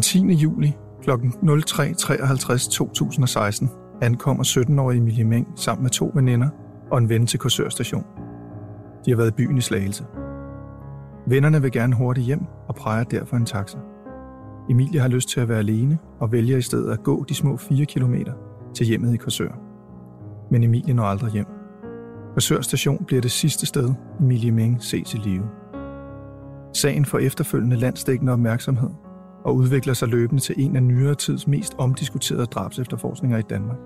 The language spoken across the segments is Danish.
Den 10. juli kl. 03.53 2016 ankommer 17-årige Emilie Meng sammen med to veninder og en ven til Korsørstation. De har været i byen i Slagelse. Vennerne vil gerne hurtigt hjem og præger derfor en taxa. Emilie har lyst til at være alene og vælger i stedet at gå de små 4 km til hjemmet i Korsør. Men Emilie når aldrig hjem. Korsør station bliver det sidste sted, Emilie Meng ses i live. Sagen får efterfølgende landsdækkende opmærksomhed og udvikler sig løbende til en af nyere tids mest omdiskuterede drabsefterforskninger i Danmark.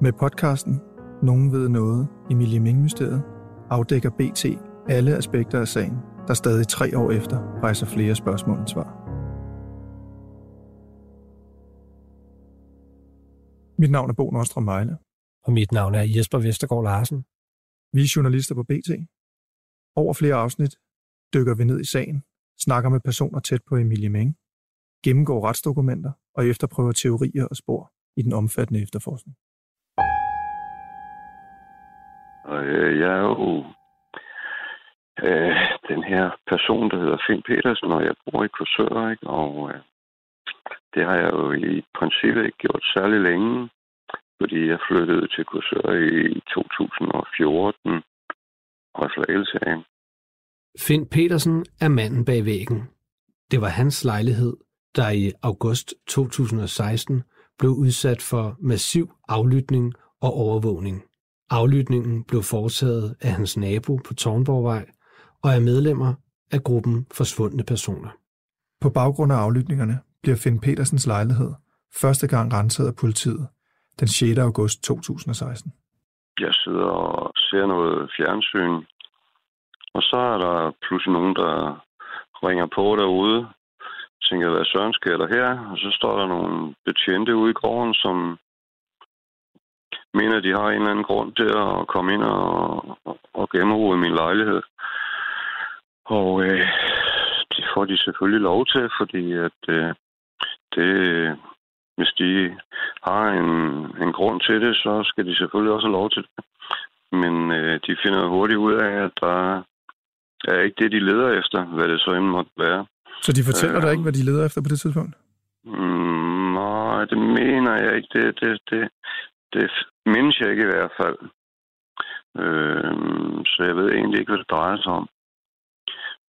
Med podcasten Nogen ved noget, Emilie Ming-mysteriet, afdækker BT alle aspekter af sagen, der stadig tre år efter rejser flere spørgsmål end svar. Mit navn er Bo Nordstrøm Mejle. Og mit navn er Jesper Vestergaard Larsen. Vi er journalister på BT. Over flere afsnit dykker vi ned i sagen, snakker med personer tæt på Emilie Meng, gennemgår retsdokumenter og efterprøver teorier og spor i den omfattende efterforskning. Og øh, jeg er jo øh, den her person, der hedder Finn Petersen, og jeg bor i Korsør, ikke? og øh, det har jeg jo i princippet ikke gjort særlig længe, fordi jeg flyttede til Korsør i 2014 og Slagelse af. Finn Petersen er manden bag væggen. Det var hans lejlighed, der i august 2016 blev udsat for massiv aflytning og overvågning. Aflytningen blev foretaget af hans nabo på Tornborgvej og af medlemmer af gruppen Forsvundne Personer. På baggrund af aflytningerne bliver Finn Petersens lejlighed første gang renset af politiet den 6. august 2016. Jeg sidder og ser noget fjernsyn, og så er der pludselig nogen, der ringer på derude. Jeg tænker, hvad søren sker der her? Og så står der nogle betjente ude i gården, som mener, de har en eller anden grund til at komme ind og, og, og gennemrode min lejlighed. Og øh, det får de selvfølgelig lov til, fordi at øh, det, hvis de har en, en grund til det, så skal de selvfølgelig også have lov til det. Men øh, de finder hurtigt ud af, at der er ikke det, de leder efter, hvad det så end måtte være. Så de fortæller øh, dig ikke, hvad de leder efter på det tidspunkt? Mm, nej, det mener jeg ikke. Det, det, det, det mindes jeg ikke i hvert fald. Øh, så jeg ved egentlig ikke, hvad det drejer sig om.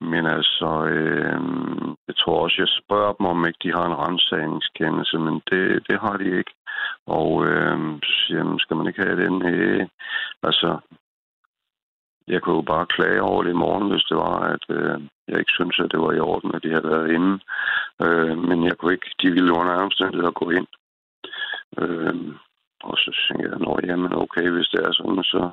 Men altså, øh, jeg tror også, jeg spørger dem, om ikke de har en rensagningskendelse, men det, det har de ikke. Og øh, så siger jeg, skal man ikke have den? Øh, altså, jeg kunne jo bare klage over det i morgen, hvis det var, at øh, jeg ikke synes, at det var i orden, at de havde været inde. Øh, men jeg kunne ikke, de ville under omstændigheder gå ind. Øh, og så tænkte jeg, at jamen okay, hvis det er sådan, så,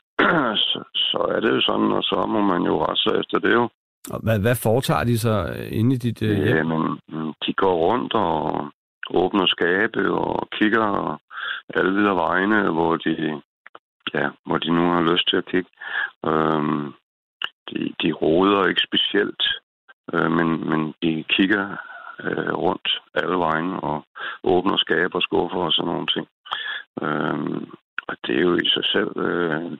så, så er det jo sådan, og så må man jo rette sig efter det jo. Og hvad, hvad foretager de så inde i dit øh, hjem? Jamen, de går rundt og åbner skabe og kigger alle videre vejene, hvor de, ja, hvor de nu har lyst til at kigge. Øhm, de, de roder ikke specielt, øh, men, men de kigger øh, rundt alle vejen og åbner skabe og skuffer og sådan nogle ting. Øhm, og det er jo i sig selv øh,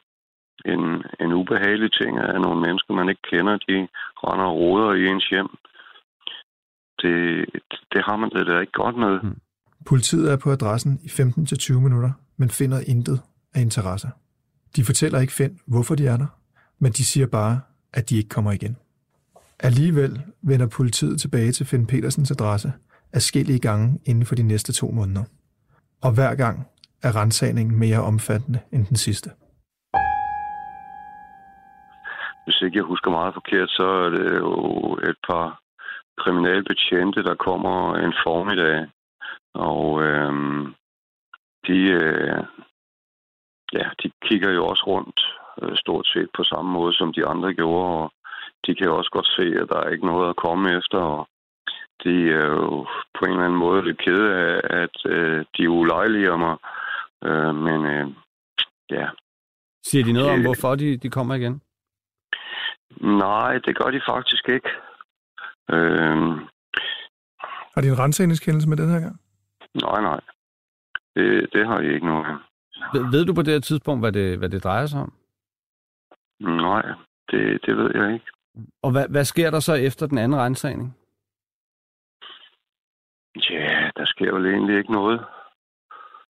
en, en ubehagelig ting, at nogle mennesker, man ikke kender, de render og roder i ens hjem. Det, det har man det da ikke godt med. Hmm. Politiet er på adressen i 15-20 minutter, men finder intet af interesse. De fortæller ikke Finn, hvorfor de er der, men de siger bare, at de ikke kommer igen. Alligevel vender politiet tilbage til Finn Petersens adresse afskillige gange inden for de næste to måneder. Og hver gang er rensagningen mere omfattende end den sidste. Hvis ikke jeg husker meget forkert, så er det jo et par kriminalbetjente, der kommer en formiddag. Og øhm, de, øh, ja, de kigger jo også rundt øh, stort set på samme måde, som de andre gjorde, og de kan også godt se, at der er ikke noget at komme efter, og de er jo på en eller anden måde lidt kede af, at øh, de ulejliger mig. Øh, men øh, ja. Siger de noget om, hvorfor de, de kommer igen? Nej, det gør de faktisk ikke. Øh, har de en rensagningskendelse med den her gang? Nej, nej. Det, det har de ikke noget. Ved, ved du på det her tidspunkt, hvad det, hvad det drejer sig om? Nej, det, det ved jeg ikke. Og hvad, hvad sker der så efter den anden rensagning? Ja, der sker jo egentlig ikke noget.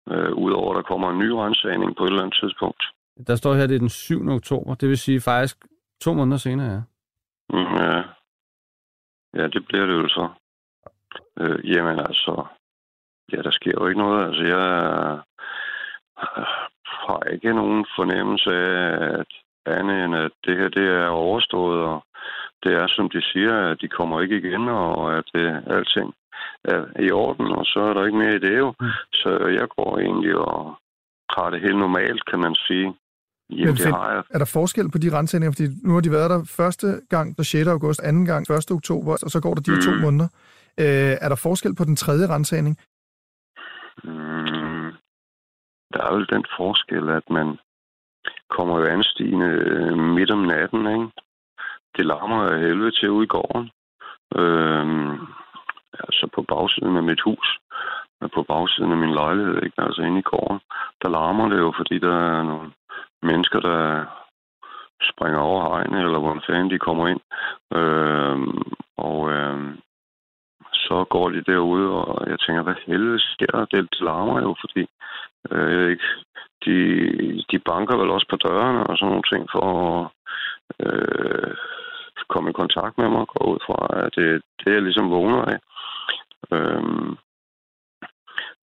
Øh, Udover at der kommer en ny rensagning på et eller andet tidspunkt. Der står her, det er den 7. oktober. Det vil sige faktisk to måneder senere, ja. Mm, ja. Ja, det bliver det jo så. Øh, jamen altså, ja, der sker jo ikke noget. Altså, jeg har ikke nogen fornemmelse af, at andet end at det her det er overstået, og det er, som de siger, at de kommer ikke igen, og at det, alting er i orden, og så er der ikke mere i det jo. Mm. Så jeg går egentlig og har det helt normalt, kan man sige. Jamen, Men det har jeg. Er der forskel på de rensninger? Fordi nu har de været der første gang den 6. august, anden gang 1. oktober, og så går der de mm. to måneder. Øh, er der forskel på den tredje rensagning? Mm, der er jo den forskel, at man kommer jo anstigende øh, midt om natten, ikke? Det larmer af helvede til ude i gården. Øhm, altså på bagsiden af mit hus, på bagsiden af min lejlighed, ikke? altså inde i gården, der larmer det jo, fordi der er nogle mennesker, der springer over hegnet, eller hvor fanden de kommer ind. Øhm, og øhm, så går de derude, og jeg tænker, hvad helvede sker der? Det larmer jo, fordi øh, jeg ved ikke, de, de banker vel også på dørene og sådan nogle ting for at øh, komme i kontakt med mig og gå ud fra, at det, det er ligesom vågner af. Øhm,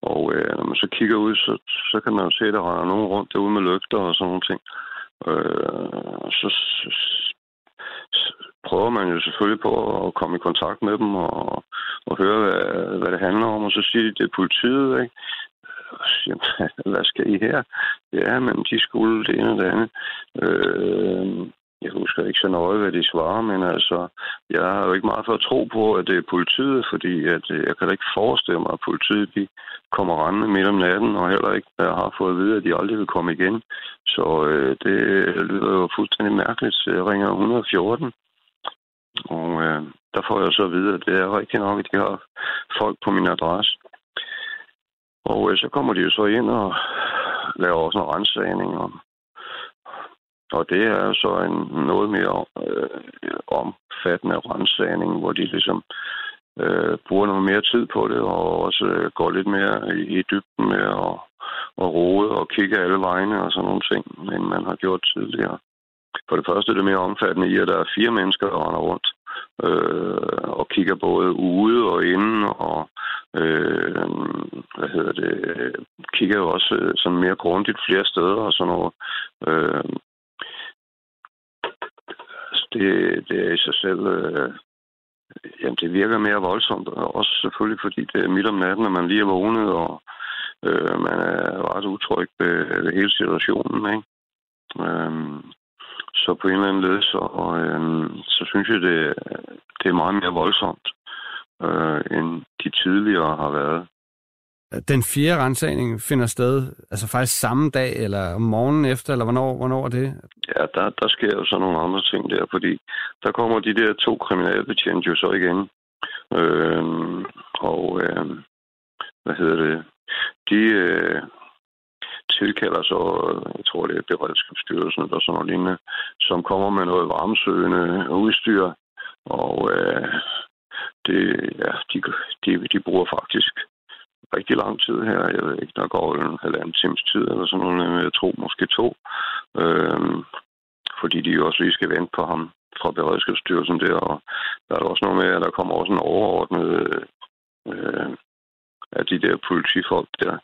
og øh, når man så kigger ud, så, så kan man jo se, at der render nogen rundt derude med lygter og sådan nogle ting. Øh, så, så prøver man jo selvfølgelig på at komme i kontakt med dem og, og høre, hvad, hvad det handler om. Og så siger de, det er politiet, ikke? siger, hvad skal I her? Ja, men de skulle det ene og det andet. Øh, jeg husker ikke så nøje, hvad de svarer, men altså, jeg har jo ikke meget for at tro på, at det er politiet, fordi at, øh, jeg kan da ikke forestille mig, at politiet de kommer rendende midt om natten, og heller ikke jeg har fået at vide, at de aldrig vil komme igen. Så øh, det lyder jo fuldstændig mærkeligt. Jeg ringer 114, og øh, der får jeg så at vide, at det er rigtigt nok, at de har folk på min adresse. Og øh, så kommer de jo så ind og laver også en rensagning. Og, og det er så en noget mere øh, omfattende rensagning, hvor de ligesom øh, bruger noget mere tid på det, og også øh, går lidt mere i, i dybden med at, og rode og kigge alle vegne og sådan nogle ting, end man har gjort tidligere. For det første er det mere omfattende i, at der er fire mennesker, der render rundt øh, og kigger både ude og inde, og øh, hvad hedder det, kigger jo også øh, sådan mere grundigt flere steder og sådan noget. Øh, altså, det, det er i sig selv... Øh, jamen, det virker mere voldsomt, også selvfølgelig fordi det er midt om natten, og man lige er vågnet, og øh, man er ret utryg ved, ved hele situationen, ikke? Øh, så på en eller anden led, så, øh, så synes jeg, det, det er meget mere voldsomt, øh, end de tidligere har været. Den fjerde rensagning finder sted altså faktisk samme dag, eller om morgenen efter, eller hvornår, hvornår er det? Ja, der, der sker jo så nogle andre ting der, fordi der kommer de der to kriminalbetjente jo så igen. Øh, og øh, hvad hedder det? De, øh, tilkalder så, jeg tror det er Beredskabsstyrelsen eller sådan noget lignende, som kommer med noget varmesøgende udstyr, og øh, det, ja, de, de, de bruger faktisk rigtig lang tid her. Jeg ved ikke, der går en halvanden times tid eller sådan noget, men jeg tror måske to. Øh, fordi de jo også lige skal vente på ham fra Beredskabsstyrelsen der, og der er også noget med, at der kommer også en overordnet øh, øh af de der politifolk der,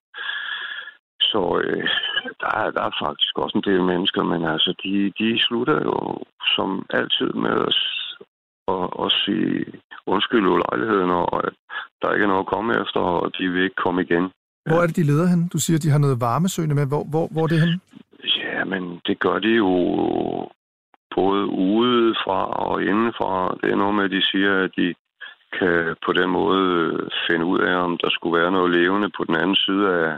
så øh, der, er, der er faktisk også en del mennesker, men altså, de, de slutter jo som altid med at, at, at sige undskyld ulejligheden, og at der ikke er noget at komme efter, og de vil ikke komme igen. Hvor er det, de leder hen? Du siger, de har noget varmesøgende med. Hvor, hvor, hvor er det hen? Ja, Jamen, det gør de jo både udefra og indenfra. Det er noget med, at de siger, at de kan på den måde finde ud af, om der skulle være noget levende på den anden side af,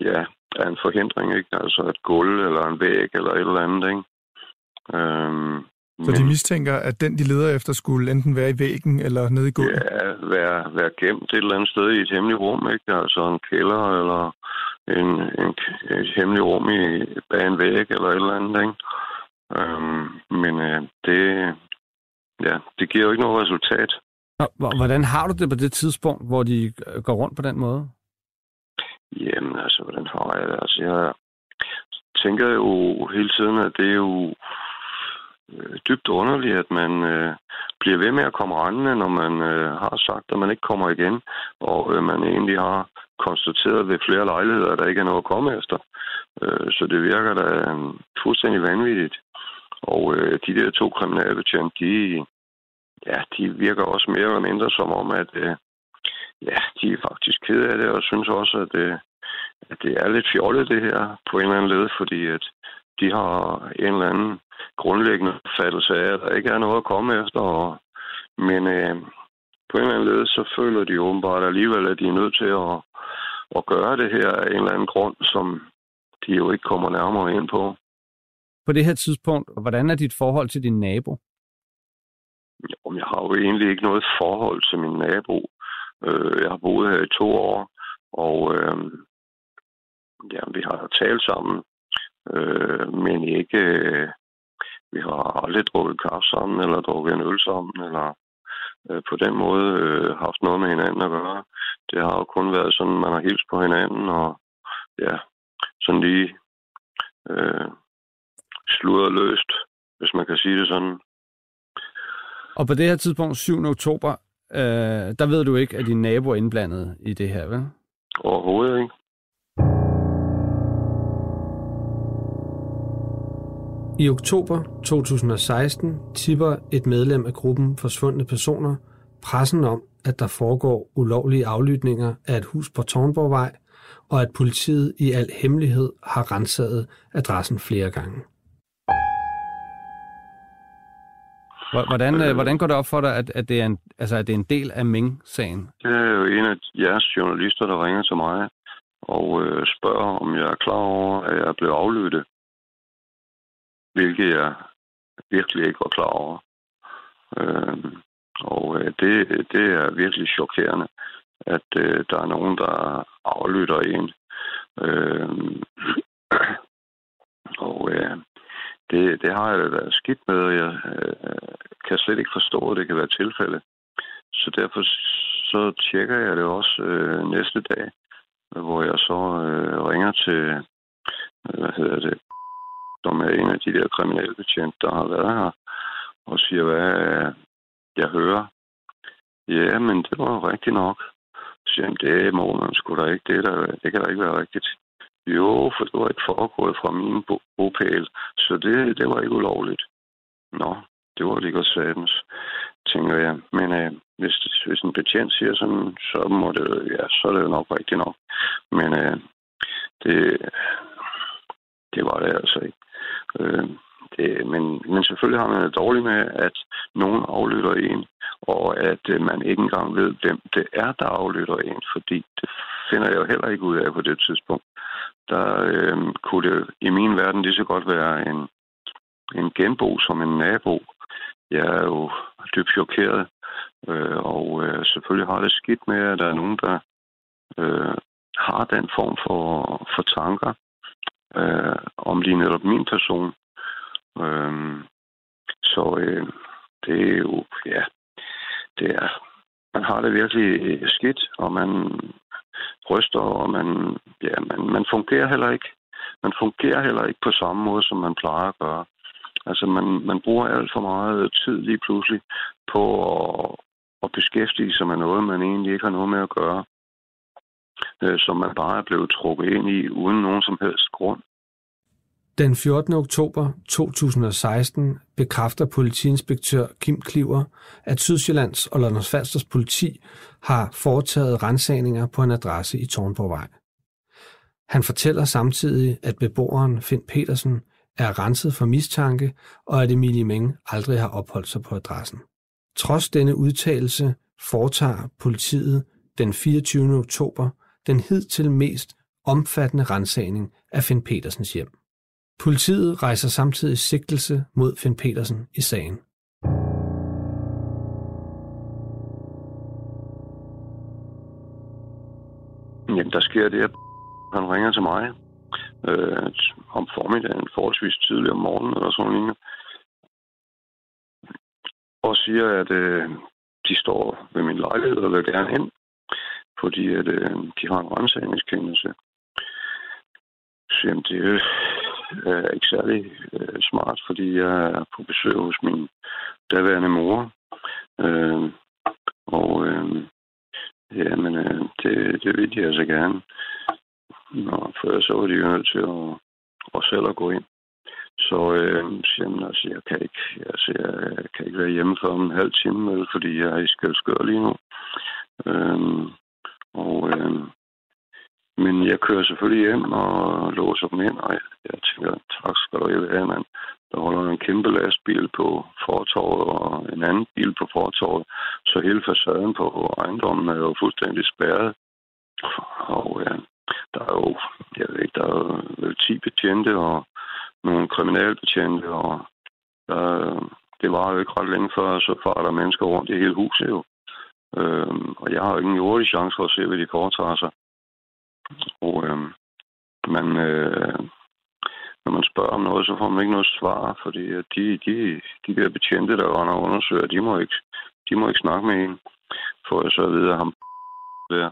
ja, af en forhindring, ikke? Altså et gulv eller en væg eller et eller andet, ikke? Øhm, Så de mistænker, at den, de leder efter, skulle enten være i væggen eller nede i gulvet? Ja, være, være gemt et eller andet sted i et hemmeligt rum, ikke? Altså en kælder eller en, en, et hemmeligt rum i, bag en væg eller et eller andet, ikke? Øhm, men øh, det, ja, det giver jo ikke noget resultat. Hvordan har du det på det tidspunkt, hvor de går rundt på den måde? Jamen, altså, hvordan har jeg det? Altså, jeg tænker jo hele tiden, at det er jo øh, dybt underligt, at man øh, bliver ved med at komme rendende, når man øh, har sagt, at man ikke kommer igen, og øh, man egentlig har konstateret ved flere lejligheder, at der ikke er noget at komme efter. Øh, så det virker da øh, fuldstændig vanvittigt. Og øh, de der to kriminalbetjente, de, ja, de virker også mere eller mindre som om, at øh, ja, de er faktisk ked af det, og synes også, at, øh, at det er lidt fjollet det her på en eller anden led, fordi at de har en eller anden grundlæggende fattelse af, at der ikke er noget at komme efter. Og, men øh, på en eller anden led, så føler de åbenbart alligevel, at de er nødt til at, at gøre det her af en eller anden grund, som de jo ikke kommer nærmere ind på. På det her tidspunkt, hvordan er dit forhold til din nabo? Jo, jeg har jo egentlig ikke noget forhold til min nabo. Øh, jeg har boet her i to år, og øh, ja, vi har talt sammen, øh, men ikke... Øh, vi har aldrig drukket kaffe sammen, eller drukket en øl sammen, eller øh, på den måde øh, haft noget med hinanden at gøre. Det har jo kun været sådan, man har hilst på hinanden, og ja, sådan lige øh, sludret løst, hvis man kan sige det sådan. Og på det her tidspunkt, 7. oktober, øh, der ved du ikke, at din nabo er indblandet i det her, vel? Overhovedet ikke. I oktober 2016 tipper et medlem af gruppen Forsvundne Personer pressen om, at der foregår ulovlige aflytninger af et hus på Tornborgvej, og at politiet i al hemmelighed har renset adressen flere gange. Hvordan, øh, hvordan går det op for dig, at, at, det, er en, altså, at det er en del af Ming-sagen? Det er jo en af jeres journalister, der ringer til mig og øh, spørger, om jeg er klar over, at jeg er blevet aflyttet. Hvilket jeg virkelig ikke var klar over. Øh, og øh, det, det er virkelig chokerende, at øh, der er nogen, der aflytter en. Øh, og øh, det, det har jeg da været skidt med, og jeg øh, kan slet ikke forstå, at det kan være tilfælde. Så derfor så tjekker jeg det også øh, næste dag, hvor jeg så øh, ringer til, øh, hvad hedder det, som er en af de der kriminelle betjente, der har været her, og siger, hvad øh, jeg hører. Ja, men det var rigtigt nok. Så siger det må man sgu da ikke. Det, der, det kan da ikke være rigtigt. Jo, for det var ikke foregået fra min bopæl, så det, det var ikke ulovligt. Nå, det var lige godt sagtens, tænker jeg. Men øh, hvis, hvis en betjent siger sådan, så må det, ja, så er det jo nok rigtigt nok. Men øh, det, det var det altså ikke. Øh, det, men, men selvfølgelig har man det dårligt med, at nogen aflytter en, og at øh, man ikke engang ved, hvem det er, der aflytter en, fordi det finder jeg jo heller ikke ud af på det tidspunkt. Der øh, kunne det i min verden lige så godt være en, en genbo som en nabo. Jeg er jo dybt chokeret, øh, og øh, selvfølgelig har det skidt med, at der er nogen, der øh, har den form for, for tanker øh, om lige netop min person. Øh, så øh, det er jo, ja, det er, man har det virkelig skidt, og man ryster, og man, ja, man, man fungerer heller ikke. Man fungerer heller ikke på samme måde, som man plejer at gøre. Altså, man, man bruger alt for meget tid lige pludselig på at, at beskæftige sig med noget, man egentlig ikke har noget med at gøre. Øh, som man bare er blevet trukket ind i, uden nogen som helst grund. Den 14. oktober 2016 bekræfter politiinspektør Kim Kliver, at Sydsjællands og Londons Falsters politi har foretaget rensagninger på en adresse i Tornborgvej. Han fortæller samtidig, at beboeren Finn Petersen er renset for mistanke, og at Emilie Meng aldrig har opholdt sig på adressen. Trods denne udtalelse foretager politiet den 24. oktober den hidtil mest omfattende rensagning af Finn Petersens hjem. Politiet rejser samtidig sigtelse mod Finn Petersen i sagen. Jamen, der sker det, at han ringer til mig øh, om formiddagen, forholdsvis tidlig om morgenen eller sådan noget, og siger, at øh, de står ved min lejlighed og vil gerne ind, fordi at, øh, de har en rensagningskendelse. Så jamen, det øh, ikke særlig øh, smart, fordi jeg er på besøg hos min daværende mor. Øh, og øh, Ja, men øh, det, det vil de altså gerne. Nå, før så var de jo nødt til at, at selv at gå ind. Så øh, siger man, altså, jeg kan ikke, altså, jeg kan ikke være hjemme for en halv time, vel, fordi jeg er i skældskør lige nu. Øh, og, øh, men jeg kører selvfølgelig hjem og låser dem ind, og jeg, jeg tænker, tak skal du have, mand. Der holder en kæmpe lastbil på fortorvet og en anden bil på fortorvet, så hele facaden på ejendommen er jo fuldstændig spærret. Og ja, der er jo, jeg ved ikke, der er jo 10 betjente og nogle kriminalbetjente, og der, det var jo ikke ret længe før, så far der mennesker rundt i hele huset jo. Øhm, og jeg har jo ingen jordig chance for at se, hvad de foretager sig. Og øh, man, øh, når man spørger om noget, så får man ikke noget svar, fordi øh, de, de, de der betjente, der under undersøger, de må ikke, de må ikke snakke med en, for jeg så at vide, ham der.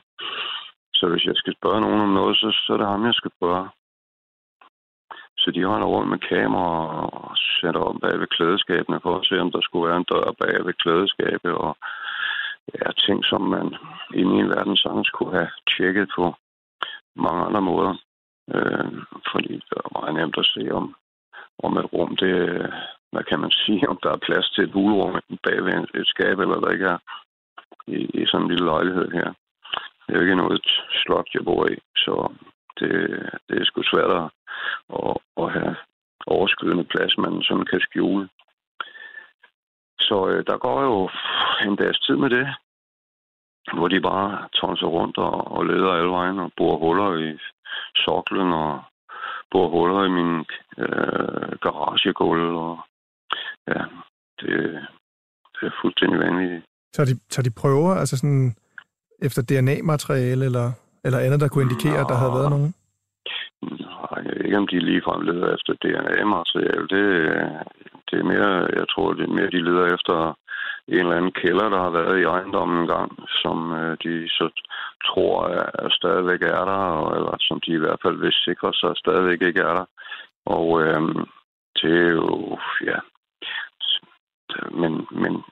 Så hvis jeg skal spørge nogen om noget, så, så er det ham, jeg skal spørge. Så de holder rundt med kamera og sætter op bag ved klædeskabene for at se, om der skulle være en dør bag ved klædeskabet og ja, ting, som man i min verden sagtens kunne have tjekket på mange andre måder. Øh, fordi det er meget nemt at se, om, om et rum, det, hvad kan man sige, om der er plads til et hulrum bagved et skab, eller der ikke er i, i sådan en lille lejlighed her. Det er jo ikke noget slot, jeg bor i, så det, det er sgu svært at, at, at have overskydende plads, man sådan kan skjule. Så øh, der går jo en dags tid med det, hvor de bare tonser rundt og, og leder alle vejen og borer huller i soklen og borer huller i min øh, garagegulv. Og, ja, det, det er fuldstændig vanvittigt. Så de, så de prøver altså sådan efter DNA-materiale eller, eller andet, der kunne indikere, Nå, at der havde været nogen? Nej, jeg ved ikke, om de ligefrem leder efter DNA-materiale. Det, det er mere, jeg tror, det er mere, de leder efter en eller anden kælder, der har været i ejendommen en gang, som øh, de så tror er, er stadigvæk er der, og, eller som de i hvert fald vil sikre sig stadigvæk ikke er der. Og øh, det er jo, ja, men, men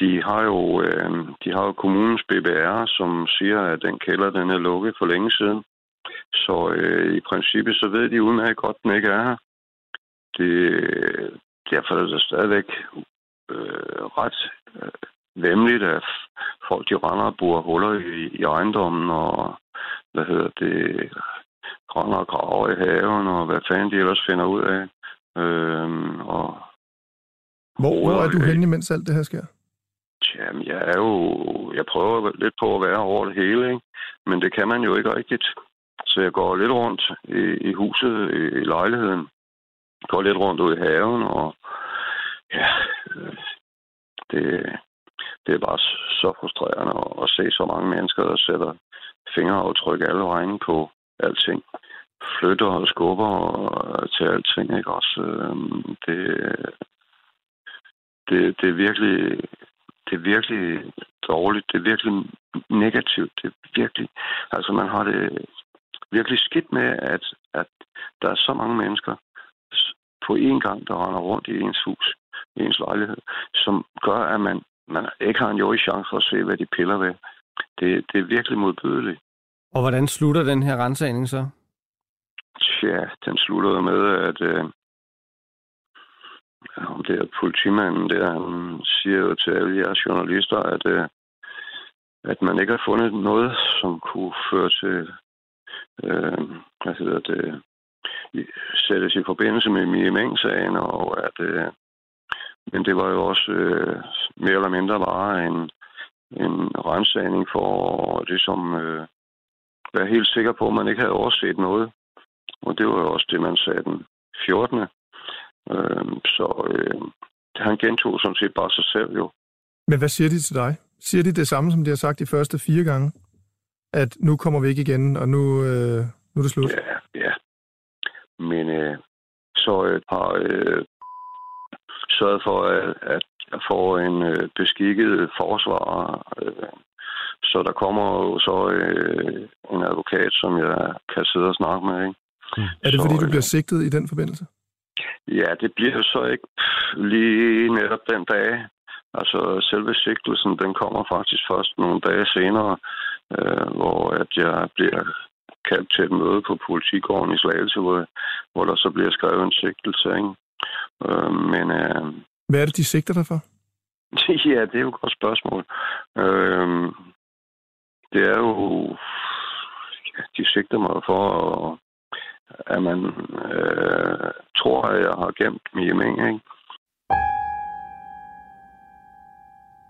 de har jo øh, de har jo kommunens BBR, som siger, at den kælder den er lukket for længe siden. Så øh, i princippet så ved de udmærket godt, at den ikke er her. Det, derfor er der stadigvæk øh, ret øh, vemmeligt, at folk de render og borer huller i, i ejendommen, og hvad hedder det, render og graver i haven, og hvad fanden de ellers finder ud af. Øh, og hvor, hvor er du henne, mens alt det her sker? Jamen, jeg er jo... Jeg prøver lidt på at være over det hele, ikke? Men det kan man jo ikke rigtigt. Så jeg går lidt rundt i, i huset, i, i lejligheden. Går lidt rundt ud i haven, og ja, det, det er bare så frustrerende at, at se så mange mennesker, der sætter fingeraftryk alle vejen på alting. Flytter og skubber og, til alting, ikke også? Øhm, det, det, det er virkelig det er virkelig dårligt, det er virkelig negativt, det er virkelig, altså man har det virkelig skidt med, at, at der er så mange mennesker på én gang, der render rundt i ens hus, i ens lejlighed, som gør, at man, man ikke har en jordig chance for at se, hvad de piller ved. Det, det er virkelig modbydeligt. Og hvordan slutter den her rensagning så? Tja, den slutter med, at øh, om det er politimanden der, han siger jo til alle jeres journalister, at, øh, at man ikke har fundet noget, som kunne føre til, øh, hvad hedder det, sættes i forbindelse med Mie Meng-sagen, og at, øh, men det var jo også øh, mere eller mindre bare en, en rensagning for det, som øh, være helt sikker på, at man ikke havde overset noget. Og det var jo også det, man sagde den 14. Øh, så øh, han gentog sådan set bare sig selv jo. Men hvad siger de til dig? Siger de det samme, som de har sagt de første fire gange? At nu kommer vi ikke igen, og nu, øh, nu er det slut? Ja, ja. Men øh, så et par øh, sørget for, at, jeg får en øh, beskikket forsvar. Øh, så der kommer jo så øh, en advokat, som jeg kan sidde og snakke med. Ikke? Mm. Er det, så, fordi du bliver øh, sigtet i den forbindelse? Ja, det bliver så ikke lige netop den dag. Altså, selve sigtelsen, den kommer faktisk først nogle dage senere, øh, hvor at jeg bliver kaldt til et møde på politigården i Slagelse, hvor, hvor der så bliver skrevet en sigtelse. Ikke? Øh, men, øh, Hvad er det, de sigter dig for? ja, det er jo et godt spørgsmål. Øh, det er jo... Ja, de sigter mig for, at man øh, tror, at jeg har gemt Ming, ikke?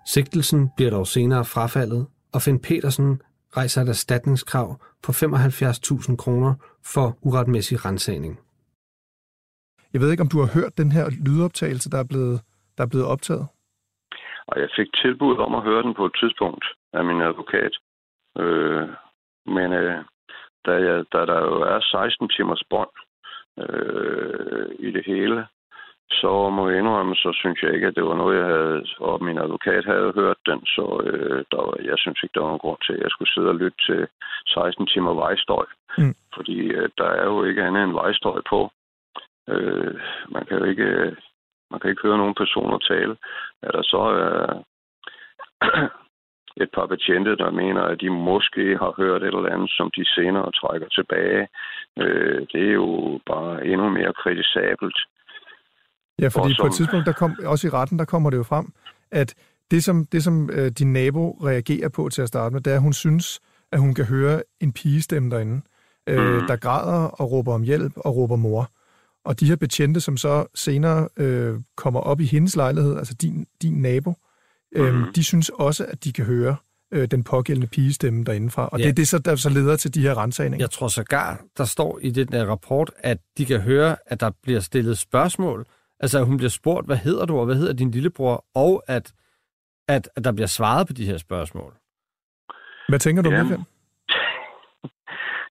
Sigtelsen bliver dog senere frafaldet, og Finn Petersen rejser et erstatningskrav på 75.000 kroner for uretmæssig rensagning. Jeg ved ikke, om du har hørt den her lydoptagelse, der er blevet, der er blevet optaget? Og jeg fik tilbud om at høre den på et tidspunkt af min advokat. Øh, men øh, da, jeg, da der jo er 16 timers bånd øh, i det hele, så må jeg indrømme, så synes jeg ikke, at det var noget, jeg havde, og min advokat havde hørt den, så øh, der var, jeg synes ikke, der var nogen grund til, at jeg skulle sidde og lytte til 16 timer vejstøj. Mm. Fordi øh, der er jo ikke andet end vejstøj på. Øh, man kan jo ikke, man kan ikke høre nogen personer tale. Er der så øh, et par betjente, der mener, at de måske har hørt et eller andet, som de senere trækker tilbage. Øh, det er jo bare endnu mere kritisabelt. Ja, fordi som... på et tidspunkt, der kom, også i retten, der kommer det jo frem, at det, som, det, som øh, din nabo reagerer på til at starte med, det er, at hun synes, at hun kan høre en pigestemme derinde, øh, mm. der græder og råber om hjælp og råber mor. Og de her betjente, som så senere øh, kommer op i hendes lejlighed, altså din, din nabo, øh, mm. de synes også, at de kan høre øh, den pågældende pigestemme derindefra. Og ja. det er det, så, der så leder til de her rensagninger. Jeg tror sågar, der står i den der rapport, at de kan høre, at der bliver stillet spørgsmål. Altså, at hun bliver spurgt, hvad hedder du, og hvad hedder din lillebror, og at, at, at der bliver svaret på de her spørgsmål. Hvad tænker du om det,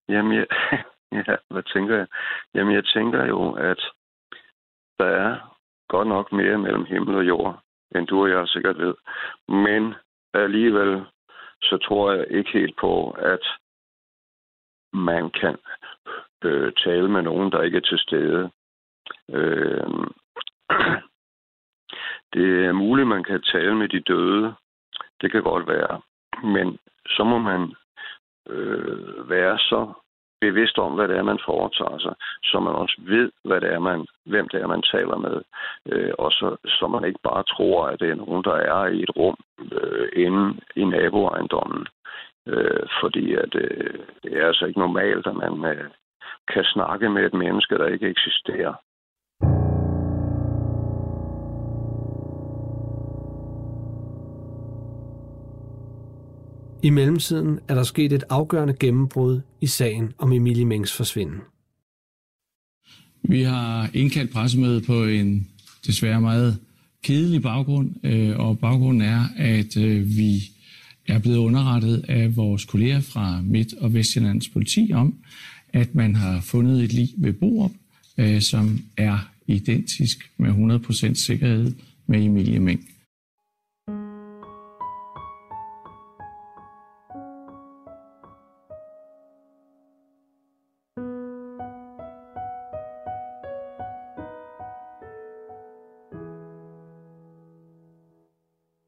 Jamen, jeg, ja, hvad tænker jeg? Jamen, jeg tænker jo, at der er godt nok mere mellem himmel og jord, end du og jeg sikkert ved. Men alligevel, så tror jeg ikke helt på, at man kan øh, tale med nogen, der ikke er til stede. Øh, det er muligt, man kan tale med de døde. Det kan godt være. Men så må man øh, være så bevidst om, hvad det er, man foretager sig, så man også ved, hvad det er, man, hvem det er, man taler med. Øh, og så, så man ikke bare tror, at det er nogen, der er i et rum øh, inde i naboejendommen. Øh, fordi at, øh, det er altså ikke normalt, at man øh, kan snakke med et menneske, der ikke eksisterer. I mellemtiden er der sket et afgørende gennembrud i sagen om Emilie Mengs forsvinden. Vi har indkaldt pressemøde på en desværre meget kedelig baggrund, øh, og baggrunden er, at øh, vi er blevet underrettet af vores kolleger fra Midt- og Vestjyllands politi om, at man har fundet et lig ved Borup, øh, som er identisk med 100% sikkerhed med Emilie Meng.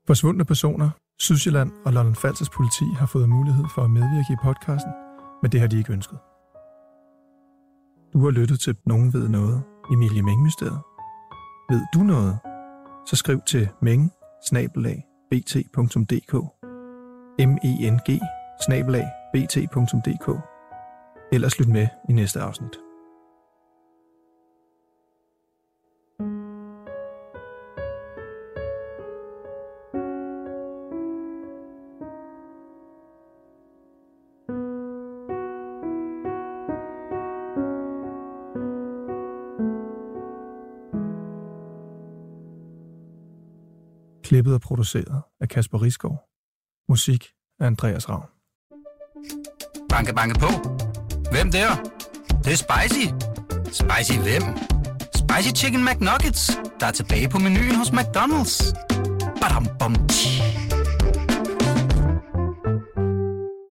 Forsvundne personer, Sydsjælland og Lolland Falsers politi har fået mulighed for at medvirke i podcasten, men det har de ikke ønsket. Du har lyttet til Nogen ved noget, Emilie Mengmysteriet. Ved du noget? Så skriv til meng bt.dk m-e-n-g bt.dk Ellers lyt med i næste afsnit. Klippet og produceret af Kasper Risgaard. Musik af Andreas Ravn. Banke, banke på. Hvem der? Det, det er spicy. Spicy hvem? Spicy Chicken McNuggets, der er tilbage på menuen hos McDonald's. Badum, bom, tji.